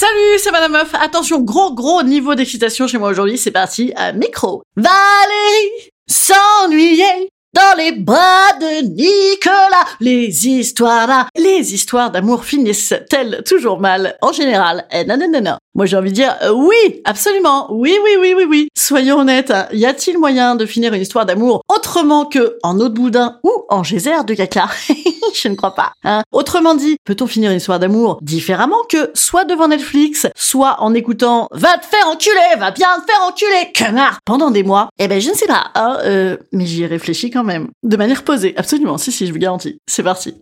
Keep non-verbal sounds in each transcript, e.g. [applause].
Salut, c'est Madame Meuf. Attention, gros gros niveau d'excitation chez moi aujourd'hui. C'est parti, à micro. Valérie s'ennuyait dans les bras de Nicolas. Les histoires les histoires d'amour finissent-elles toujours mal? En général Eh non non non. Moi j'ai envie de dire euh, oui, absolument. Oui oui oui oui oui. Soyons honnêtes, hein. y a-t-il moyen de finir une histoire d'amour autrement que en eau de boudin ou en geyser de caca? [laughs] [laughs] Je ne crois pas. Hein. Autrement dit, peut-on finir une histoire d'amour différemment que soit devant Netflix, soit en écoutant Va te faire enculer, va bien te faire enculer, connard pendant des mois Eh ben je ne sais pas. Hein, euh, mais j'y ai réfléchi quand même, de manière posée. Absolument, si si, je vous garantis. C'est parti.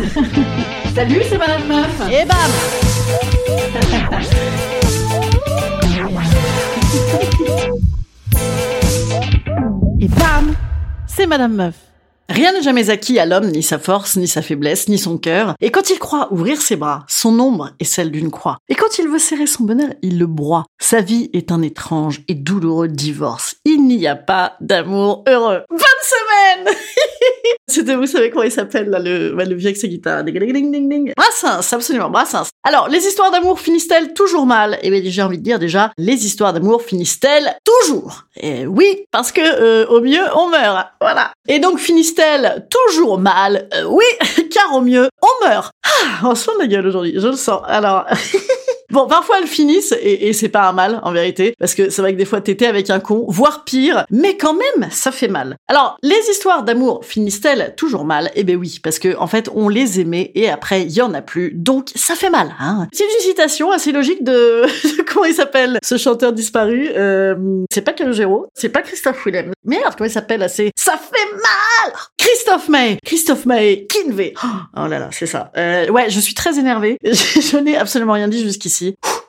[laughs] Salut, c'est Madame Meuf. Et bam [laughs] bam C'est Madame Meuf. Rien n'est jamais acquis à l'homme, ni sa force, ni sa faiblesse, ni son cœur. Et quand il croit ouvrir ses bras, son ombre est celle d'une croix. Et quand il veut serrer son bonheur, il le broie. Sa vie est un étrange et douloureux divorce. Il n'y a pas d'amour heureux. Bonne semaine [laughs] C'était, vous savez comment il s'appelle, là, le, vieux avec sa guitare. Ding, ding, ding, ding. Brassens, absolument, Brassens. Alors, les histoires d'amour finissent-elles toujours mal? Eh bien, j'ai envie de dire déjà, les histoires d'amour finissent-elles toujours? Et oui, parce que euh, au mieux, on meurt. Voilà. Et donc, toujours mal Euh, Oui, [laughs] car au mieux, on meurt. Ah, on se fout de la gueule aujourd'hui, je le sens. Alors... [laughs] Bon, parfois elles finissent et, et c'est pas un mal en vérité, parce que c'est vrai que des fois t'étais avec un con, voire pire, mais quand même ça fait mal. Alors les histoires d'amour finissent-elles toujours mal? Eh ben oui, parce que en fait on les aimait et après il y en a plus, donc ça fait mal. Hein c'est une citation assez logique [laughs] de comment il s'appelle ce chanteur disparu euh, C'est pas Calogero, c'est pas Christophe Willem. Merde, comment il s'appelle assez Ça fait mal Christophe May, Christophe May, Kinvey. Oh là là, c'est ça. Euh, ouais, je suis très énervée. Je, [laughs] je n'ai absolument rien dit jusqu'ici.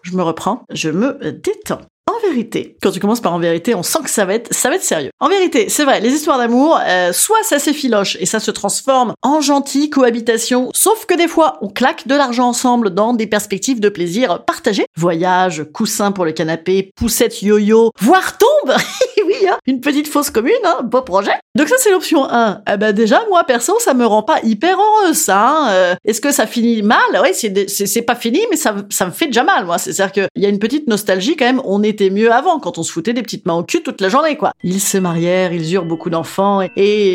Je me reprends, je me détends. En vérité, quand tu commences par en vérité, on sent que ça va être, ça va être sérieux. En vérité, c'est vrai, les histoires d'amour, euh, soit ça s'effiloche et ça se transforme en gentille cohabitation, sauf que des fois, on claque de l'argent ensemble dans des perspectives de plaisir partagé. Voyage, coussin pour le canapé, poussette yo-yo, voire tombe hein, une petite fosse commune, hein, beau projet. Donc ça, c'est l'option 1. Eh ben déjà, moi, perso, ça me rend pas hyper heureuse, ça. hein. Euh, Est-ce que ça finit mal? Oui, c'est c'est pas fini, mais ça, ça me fait déjà mal, moi. C'est-à-dire qu'il y a une petite nostalgie quand même. On était mieux avant, quand on se foutait des petites mains au cul toute la journée, quoi. Ils se marièrent, ils eurent beaucoup d'enfants, et,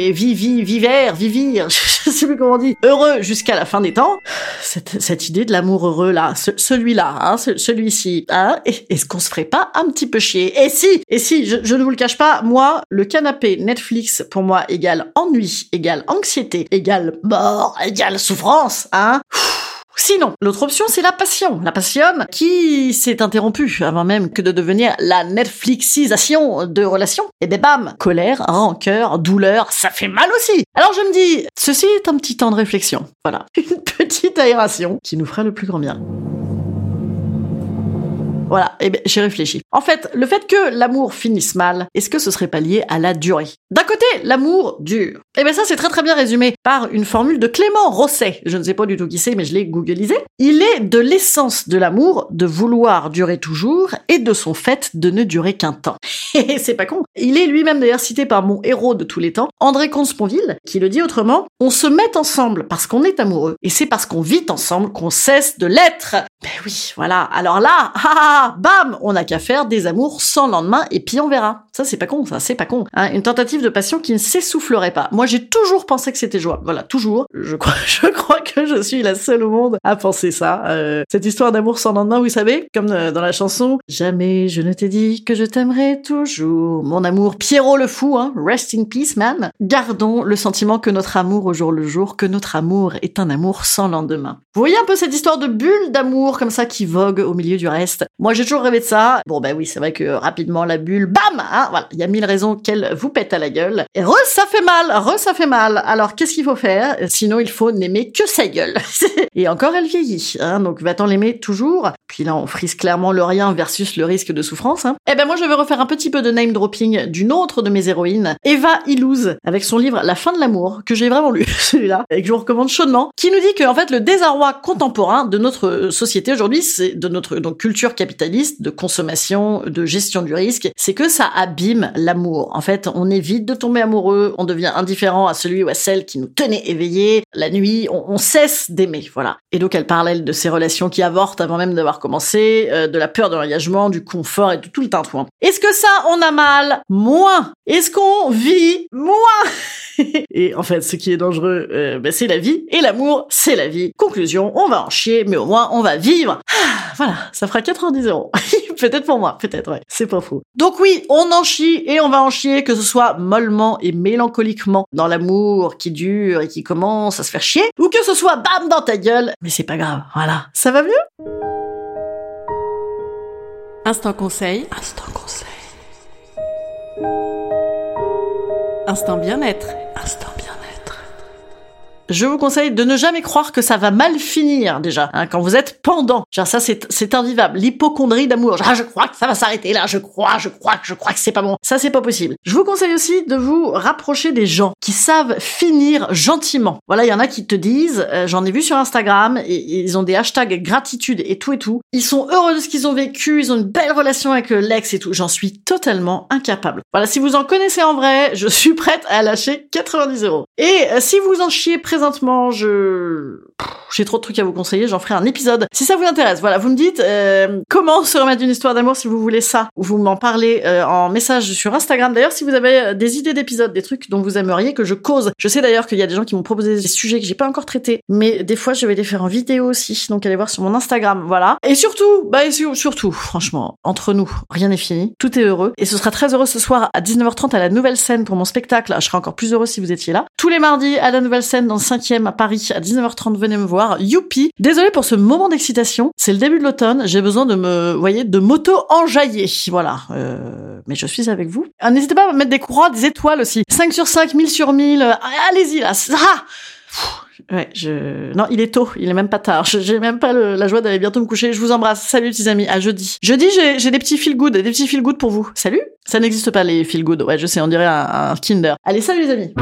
et vivi, vivèrent, vivirent, [laughs] [laughs] je sais plus comment on dit, heureux jusqu'à la fin des temps. Cette, cette idée de l'amour heureux, là, ce- celui-là, hein, ce- celui-ci, hein, est- est-ce qu'on se ferait pas un petit peu chier. Et si, et si, je, je ne vous le cache pas, moi, le canapé Netflix, pour moi, égale ennui, égale anxiété, égale mort, égale souffrance, hein Sinon, l'autre option, c'est la passion. La passion qui s'est interrompue avant même que de devenir la Netflixisation de relations. Et ben bam, colère, rancœur, douleur, ça fait mal aussi. Alors je me dis, ceci est un petit temps de réflexion. Voilà, [laughs] une petite aération qui nous fera le plus grand bien. Voilà, et ben j'ai réfléchi. En fait, le fait que l'amour finisse mal, est-ce que ce serait pas lié à la durée? D'un côté, l'amour dure. Et ben ça c'est très très bien résumé par une formule de Clément Rosset. Je ne sais pas du tout qui c'est, mais je l'ai googlisé. Il est de l'essence de l'amour de vouloir durer toujours et de son fait de ne durer qu'un temps. [laughs] Et c'est pas con. Il est lui-même d'ailleurs cité par mon héros de tous les temps, André Comte-Sponville, qui le dit autrement, on se met ensemble parce qu'on est amoureux, et c'est parce qu'on vit ensemble qu'on cesse de l'être. Ben oui, voilà. Alors là, [laughs] ah, Ah, bam, on n'a qu'à faire des amours sans lendemain et puis on verra. Ça, c'est pas con, ça, c'est pas con. Hein, une tentative de passion qui ne s'essoufflerait pas. Moi, j'ai toujours pensé que c'était jouable. Voilà, toujours. Je crois, [laughs] je crois que je suis la seule au monde à penser ça. Euh, cette histoire d'amour sans lendemain, vous savez, comme euh, dans la chanson Jamais je ne t'ai dit que je t'aimerais toujours. Mon amour, Pierrot le fou, hein, rest in peace, man. Gardons le sentiment que notre amour au jour le jour, que notre amour est un amour sans lendemain. Vous voyez un peu cette histoire de bulle d'amour comme ça qui vogue au milieu du reste? Moi, j'ai toujours rêvé de ça. Bon, ben oui, c'est vrai que rapidement la bulle, bam, hein, voilà, il y a mille raisons qu'elle vous pète à la gueule. Et re, ça fait mal, re, ça fait mal. Alors, qu'est-ce qu'il faut faire? Sinon, il faut n'aimer que sa gueule. [laughs] Et encore, elle vieillit, hein, donc va-t-on l'aimer toujours? Puis là, on frise clairement le rien versus le risque de souffrance. Hein. Eh ben moi, je vais refaire un petit peu de name dropping d'une autre de mes héroïnes, Eva Illouz, avec son livre La fin de l'amour, que j'ai vraiment lu, [laughs] celui-là, et que je vous recommande chaudement, qui nous dit que en fait, le désarroi contemporain de notre société aujourd'hui, c'est de notre donc culture de consommation, de gestion du risque, c'est que ça abîme l'amour. En fait, on évite de tomber amoureux, on devient indifférent à celui ou à celle qui nous tenait éveillés. La nuit, on, cesse d'aimer, voilà. Et donc elle parlait de ces relations qui avortent avant même d'avoir commencé, euh, de la peur de l'engagement, du confort et de tout le tintouin. Est-ce que ça, on a mal? Moins. Est-ce qu'on vit Moins? [laughs] et en fait, ce qui est dangereux, euh, ben, c'est la vie. Et l'amour, c'est la vie. Conclusion, on va en chier, mais au moins, on va vivre. Ah, voilà, ça fera 90 [laughs] peut-être pour moi, peut-être, ouais. C'est pas faux. Donc oui, on en chie et on va en chier, que ce soit mollement et mélancoliquement dans l'amour qui dure et qui commence à se faire chier, ou que ce soit bam dans ta gueule. Mais c'est pas grave, voilà. Ça va mieux? Instant conseil. Instant conseil. Instant bien-être. Instant je vous conseille de ne jamais croire que ça va mal finir déjà hein, quand vous êtes pendant. Genre ça c'est c'est invivable. L'hypochondrie d'amour. Ah je crois que ça va s'arrêter là. Je crois, je crois, je crois que c'est pas bon. Ça c'est pas possible. Je vous conseille aussi de vous rapprocher des gens qui savent finir gentiment. Voilà, il y en a qui te disent, euh, j'en ai vu sur Instagram, et, ils ont des hashtags gratitude et tout et tout. Ils sont heureux de ce qu'ils ont vécu, ils ont une belle relation avec l'ex et tout. J'en suis totalement incapable. Voilà, si vous en connaissez en vrai, je suis prête à lâcher 90 euros. Et euh, si vous en chiez présentement, je j'ai trop de trucs à vous conseiller, j'en ferai un épisode. Si ça vous intéresse, voilà, vous me dites euh, comment se remettre une histoire d'amour si vous voulez ça, ou vous m'en parlez euh, en message sur Instagram. D'ailleurs, si vous avez euh, des idées d'épisodes, des trucs dont vous aimeriez que je cause. Je sais d'ailleurs qu'il y a des gens qui m'ont proposé des sujets que j'ai pas encore traités, mais des fois je vais les faire en vidéo aussi, donc allez voir sur mon Instagram, voilà. Et surtout, bah et surtout, franchement, entre nous, rien n'est fini, tout est heureux, et ce sera très heureux ce soir à 19h30 à la nouvelle scène pour mon spectacle. Je serai encore plus heureux si vous étiez là. Tous les mardis à la nouvelle scène dans le 5e à Paris à 19h30, venez me voir. Youpi Désolé pour ce moment d'excitation, c'est le début de l'automne, j'ai besoin de me, voyez, de m'auto-enjailler. Voilà. Euh, mais je suis avec vous. Ah, n'hésitez pas à mettre des croix, des étoiles aussi. 5 sur 5, 1000 sur 1000. Euh, allez-y là. Ah Ouais, je... Non, il est tôt, il est même pas tard. J'ai même pas la joie d'aller bientôt me coucher. Je vous embrasse. Salut, petits amis. À jeudi. Jeudi, j'ai des petits feel good, des petits feel good pour vous. Salut. Ça n'existe pas les feel good. Ouais, je sais, on dirait un Kinder. Allez, salut les amis.